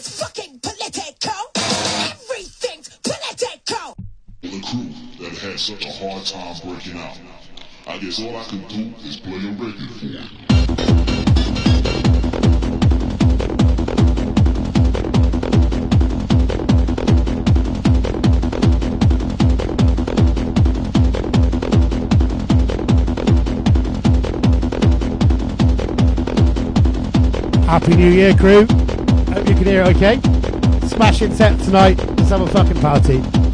is fucking political. Everything's political. The crew that had such a hard time breaking out. I guess all I can do is play a record for it. Happy New Year, crew. You can hear it okay. Smashing set tonight. Let's have a fucking party.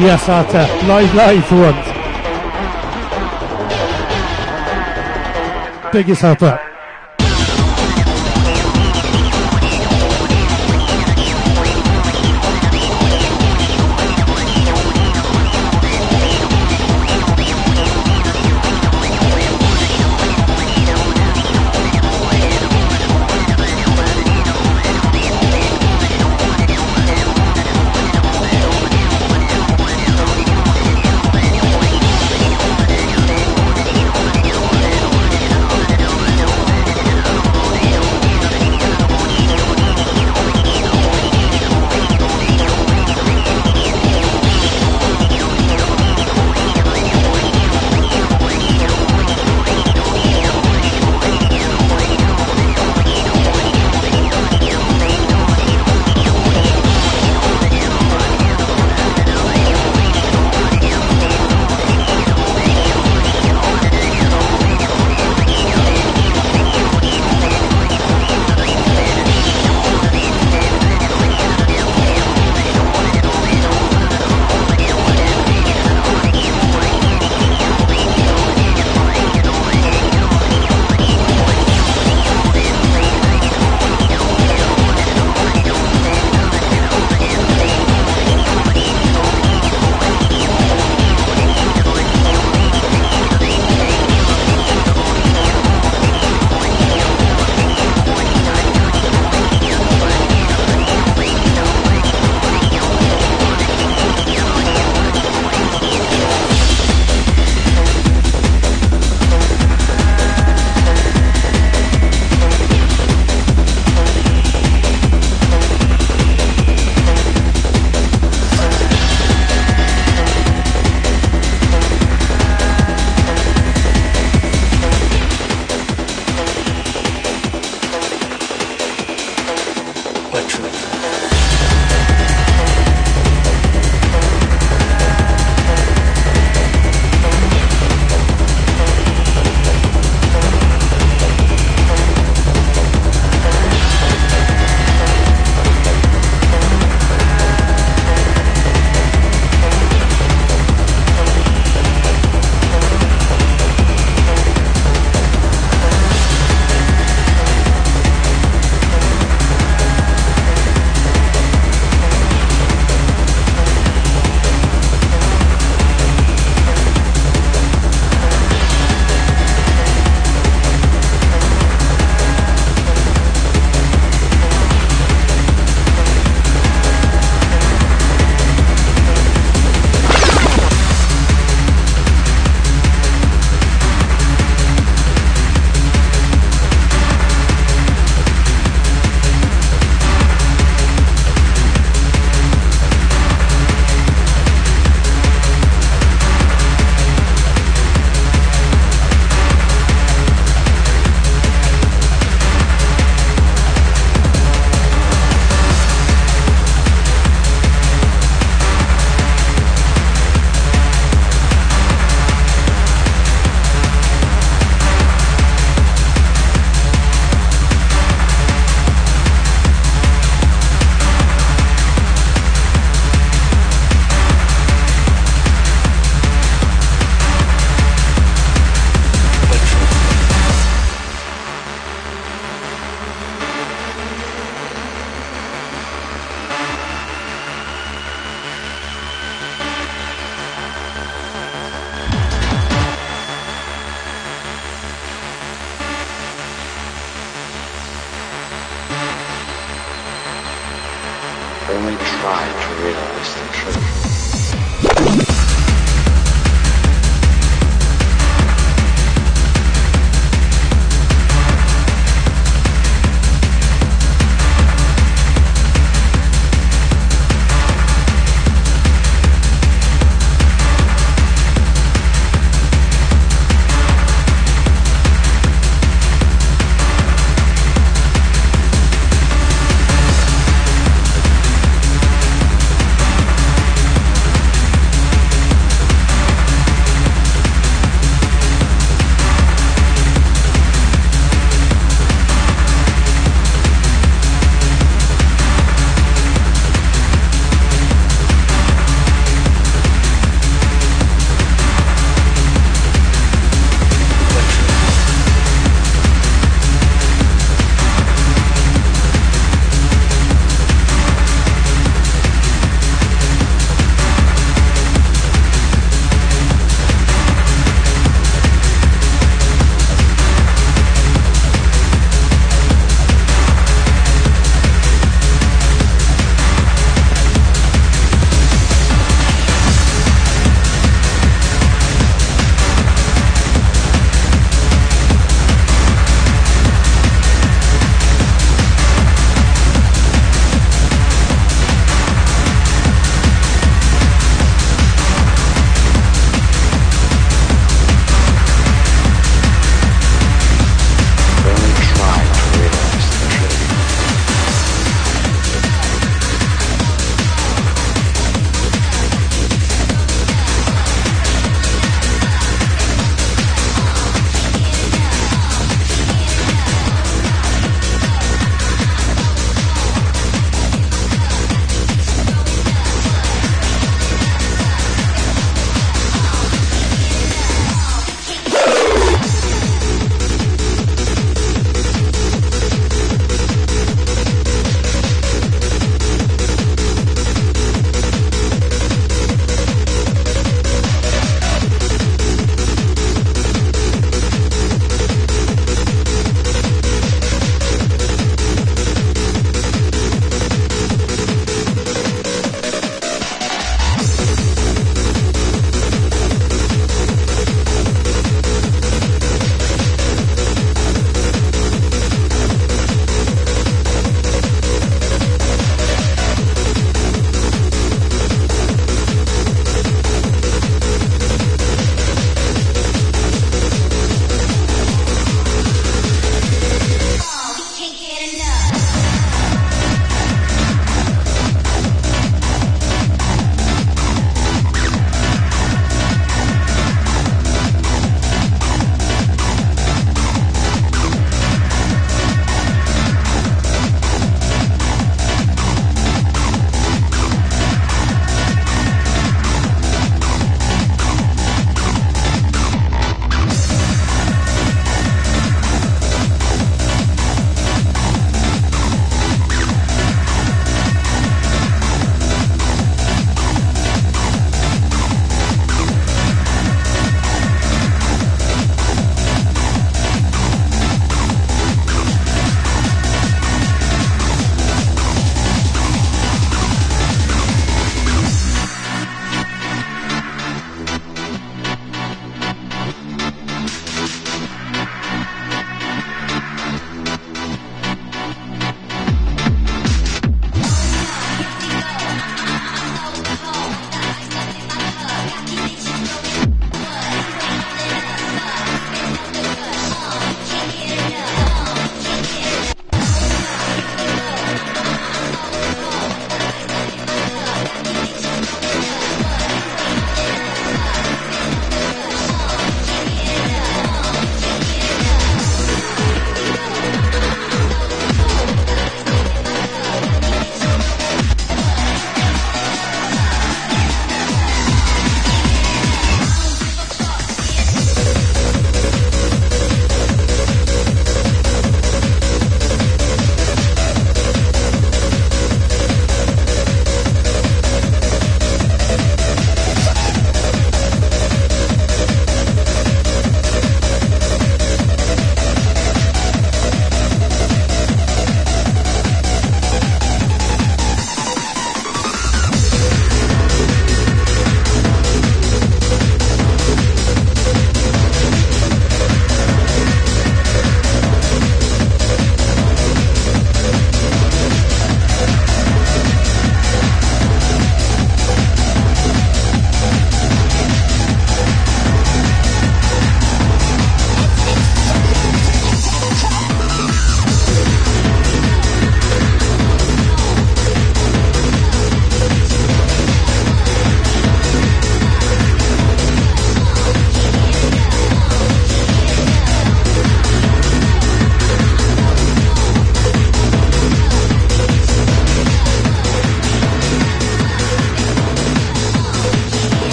Yes, Arta. Live, live for once. Big yourself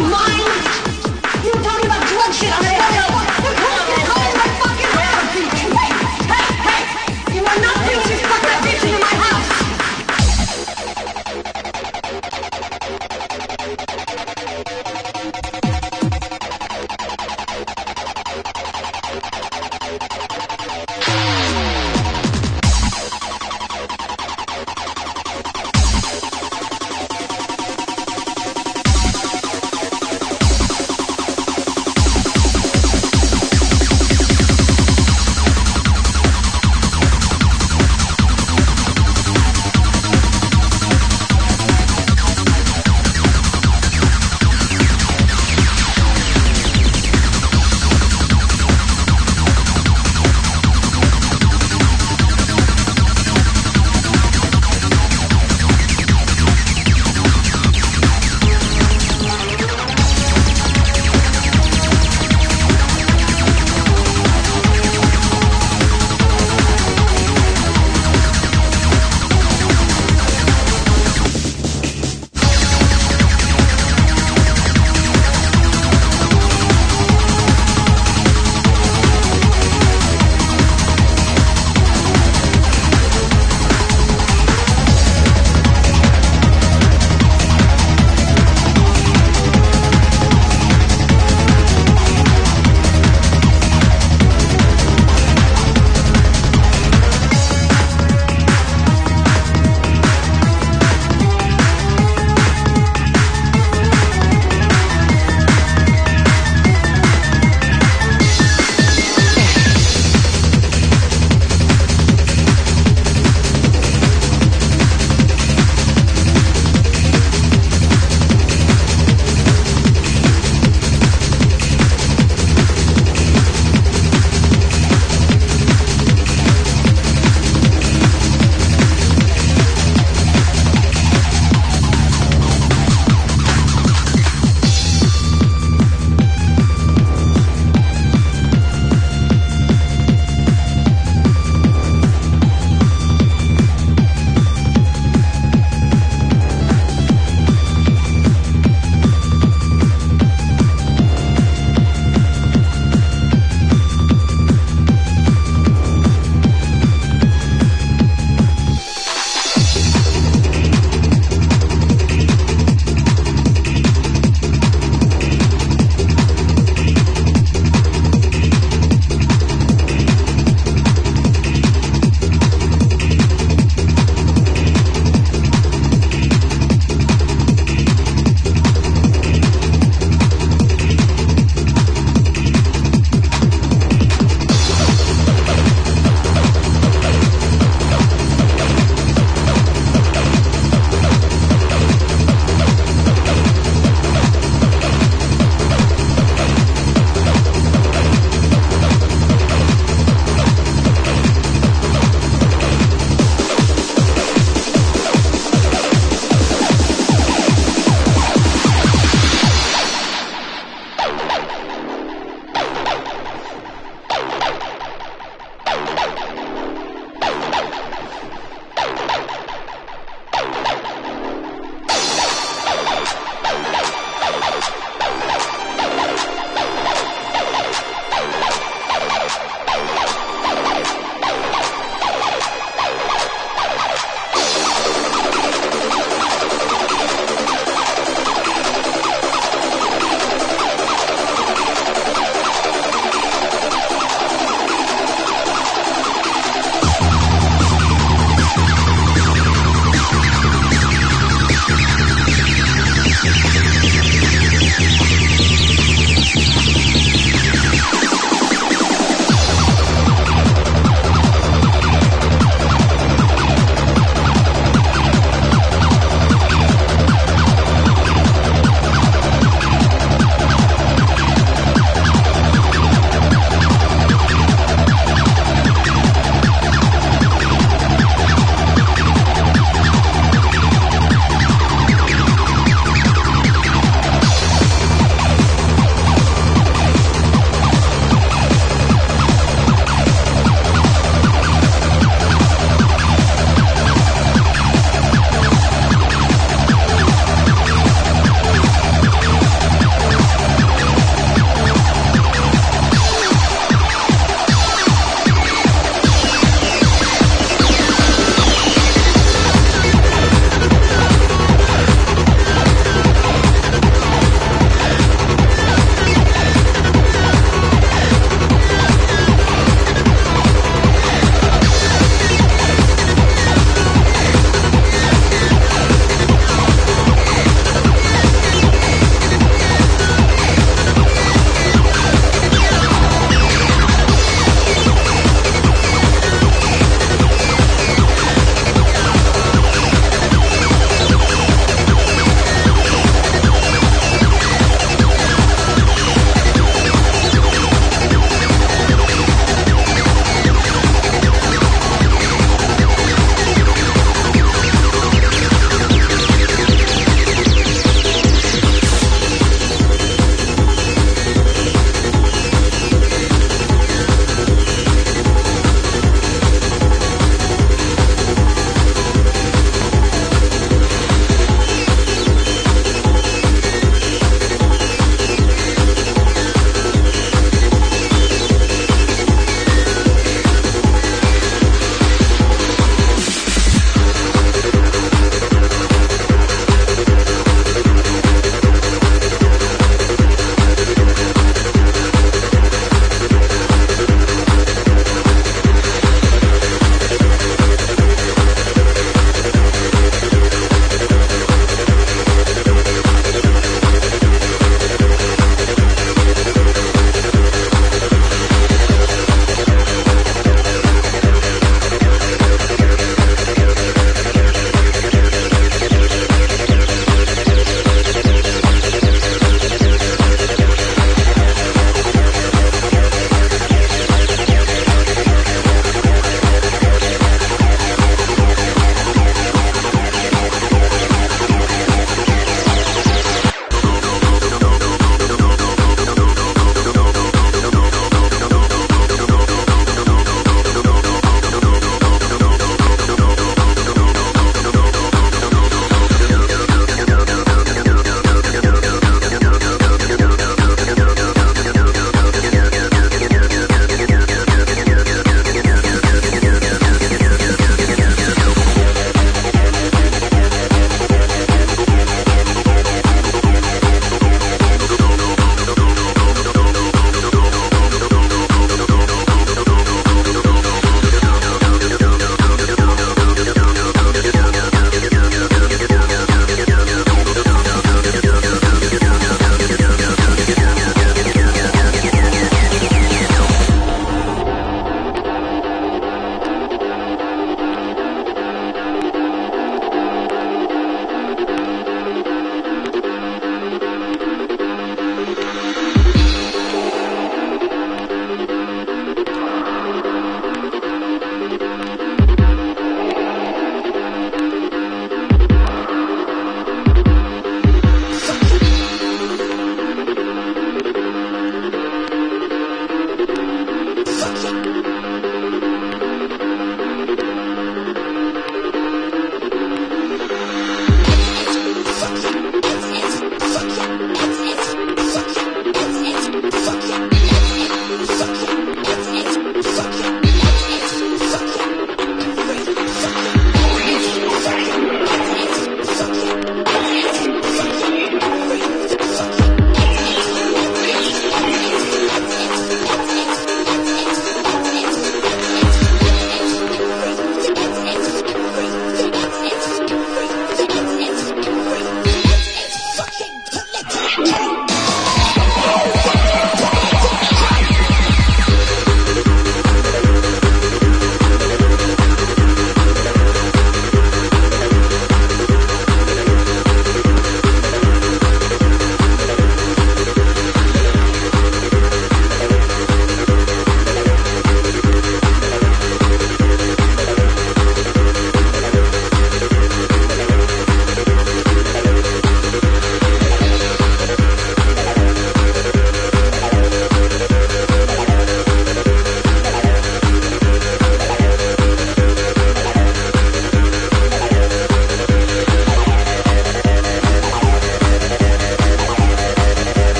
mind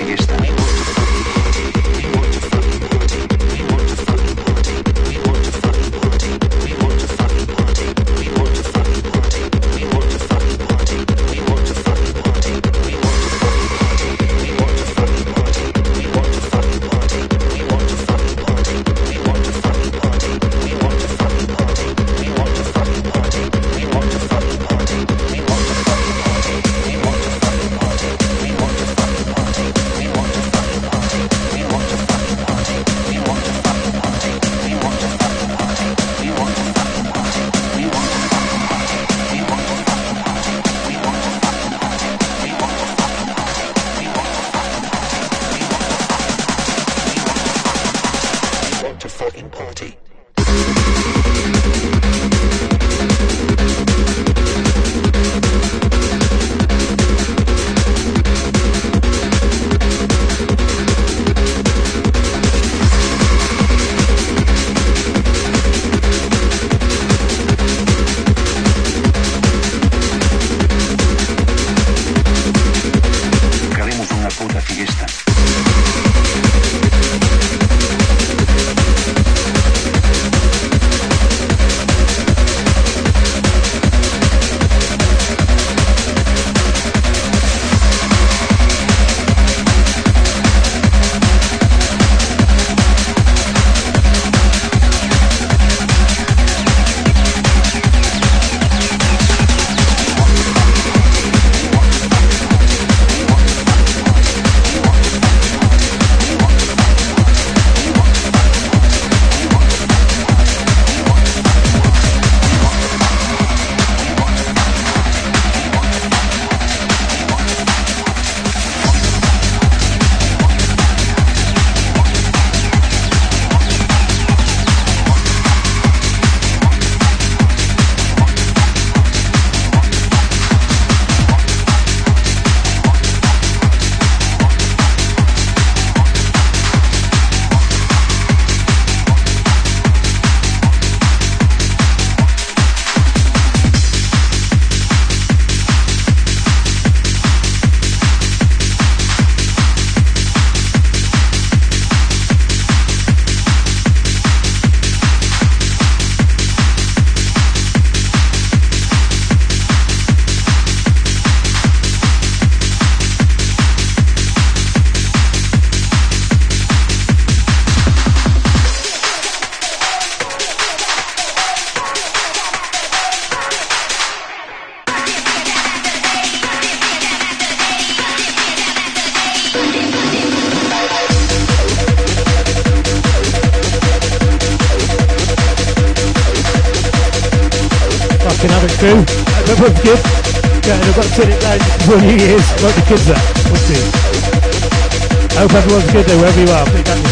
atheist é Kids. We'll see. I hope everyone's good though, wherever you are.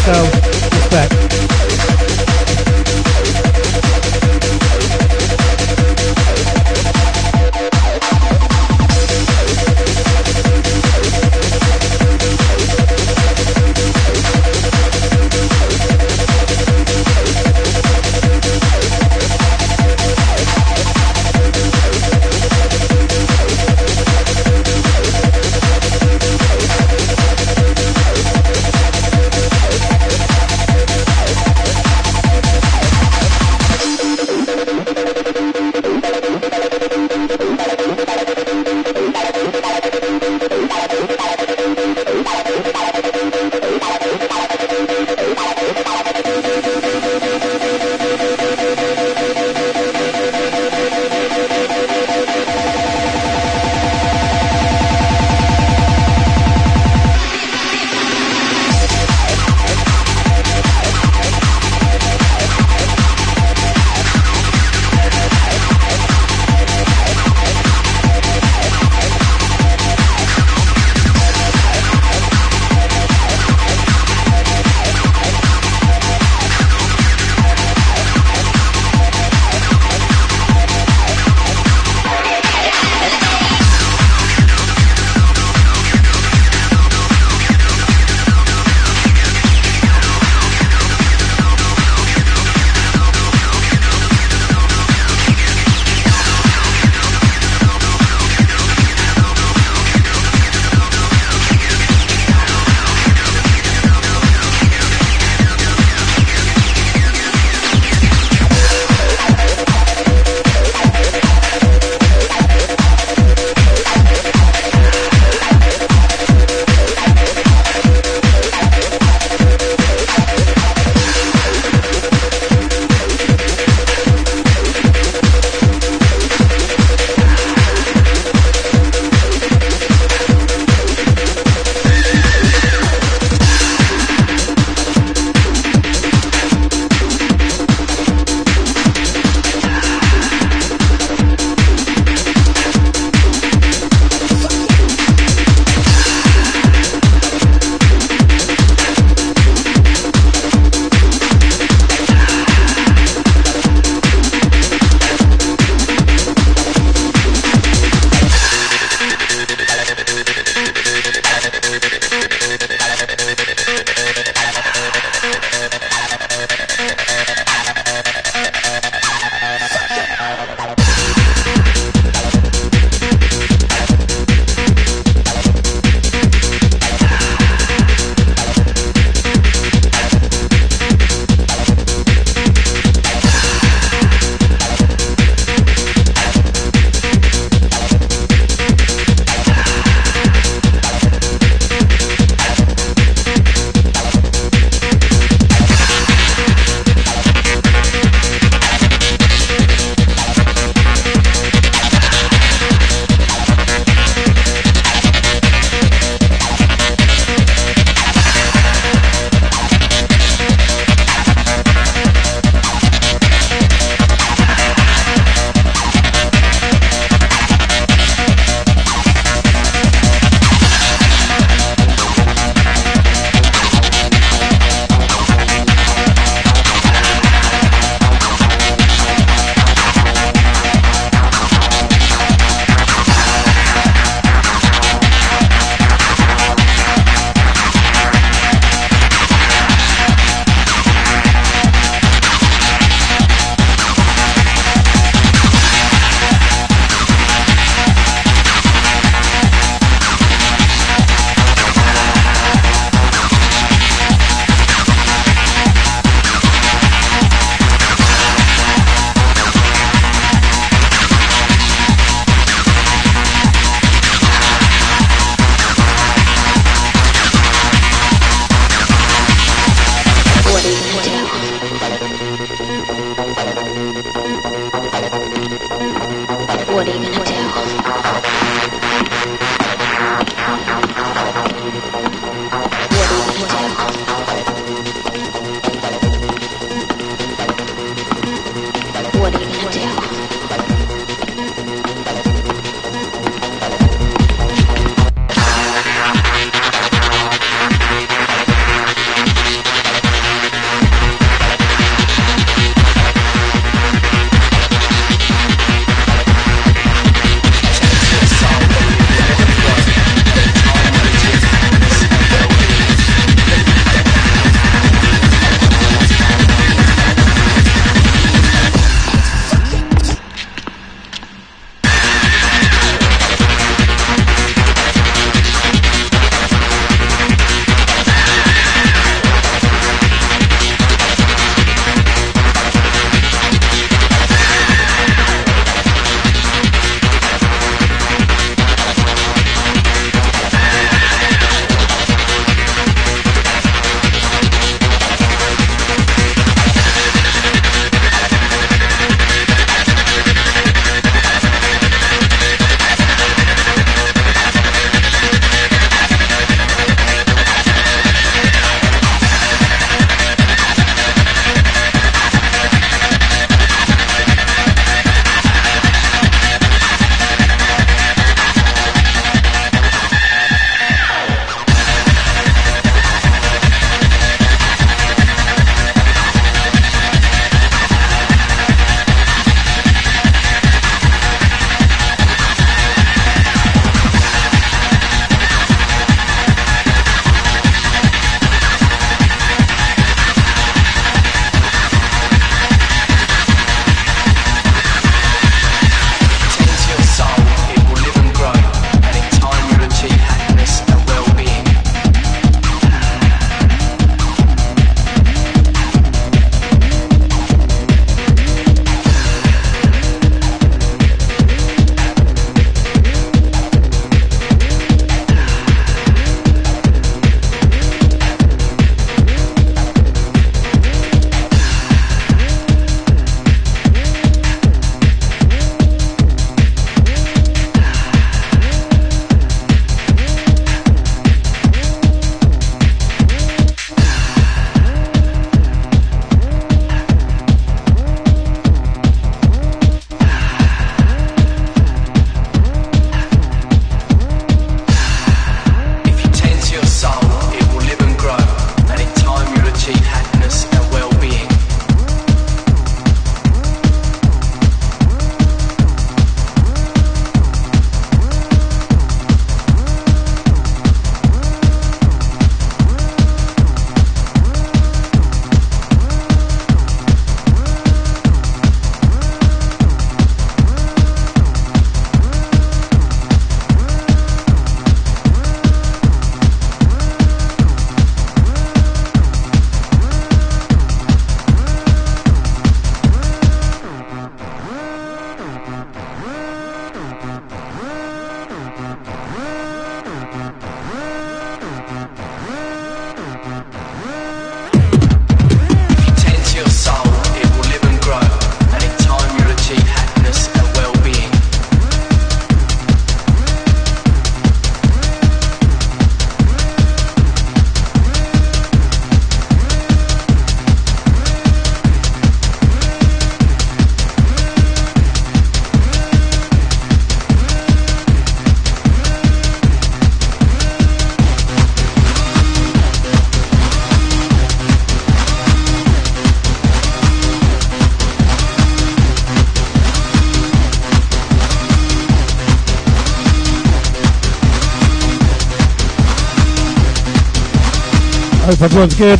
Hope everyone's good.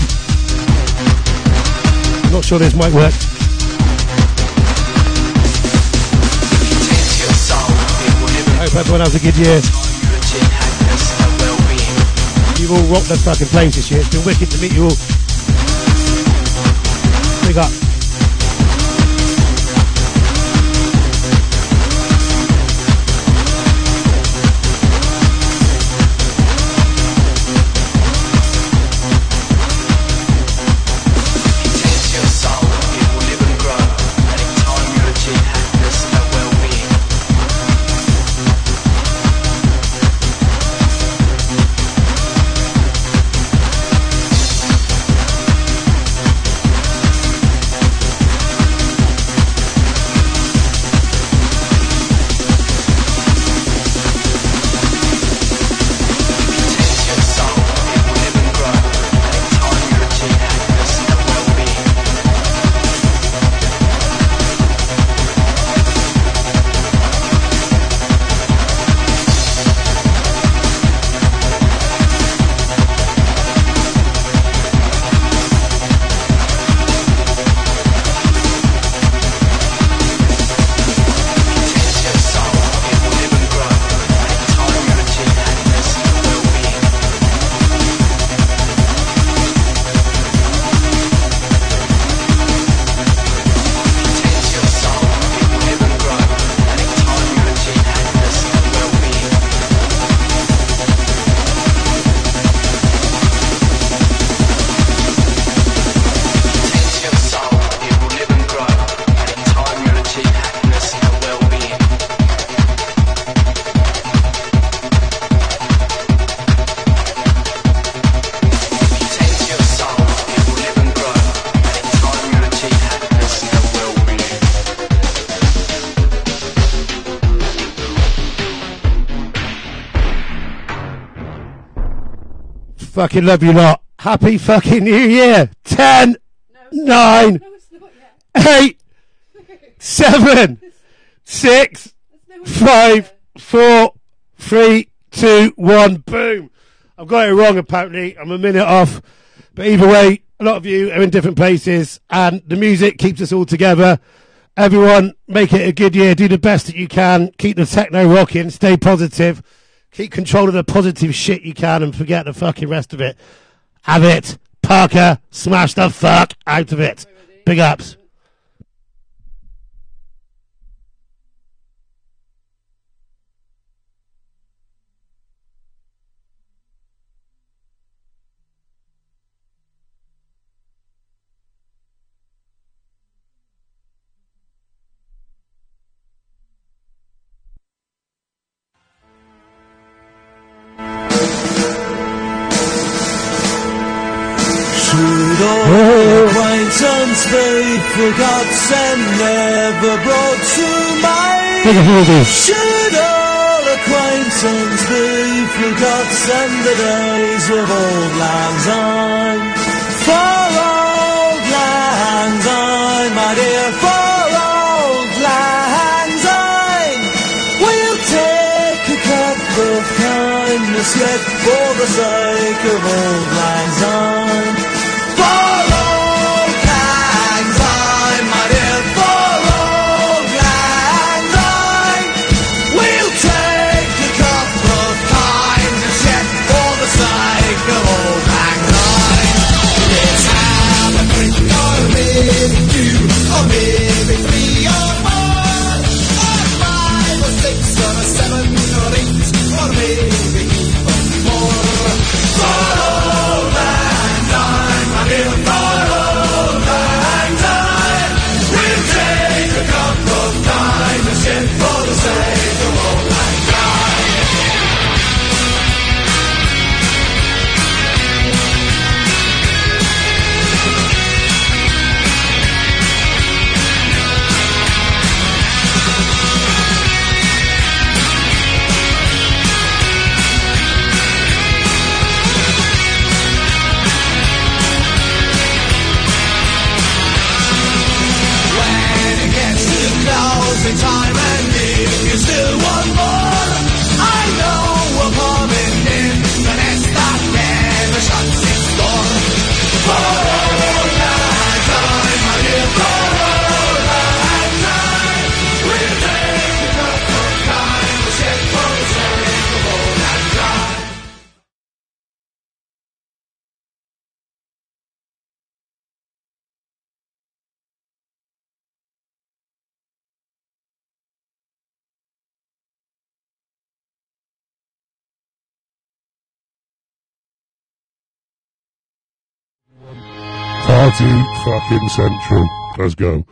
Not sure this might work. Hope everyone has a good year. You've all rocked the fucking place this year. It's been wicked to meet you all. Big up. Fucking love you lot. Happy fucking New Year. Ten, nine, eight, seven, six, five, four, three, two, one. Boom. I've got it wrong apparently. I'm a minute off. But either way, a lot of you are in different places and the music keeps us all together. Everyone, make it a good year. Do the best that you can. Keep the techno rocking. Stay positive. Keep control of the positive shit you can and forget the fucking rest of it. Have it. Parker, smash the fuck out of it. Big ups. Forgotten, never brought to mind? Big up, Should all acquaintance be forgotten, the days of auld lang syne? For auld lang syne, my dear, for auld lang syne, we'll take a cup of kindness yet for the sake of auld lang Party fucking central. Let's go.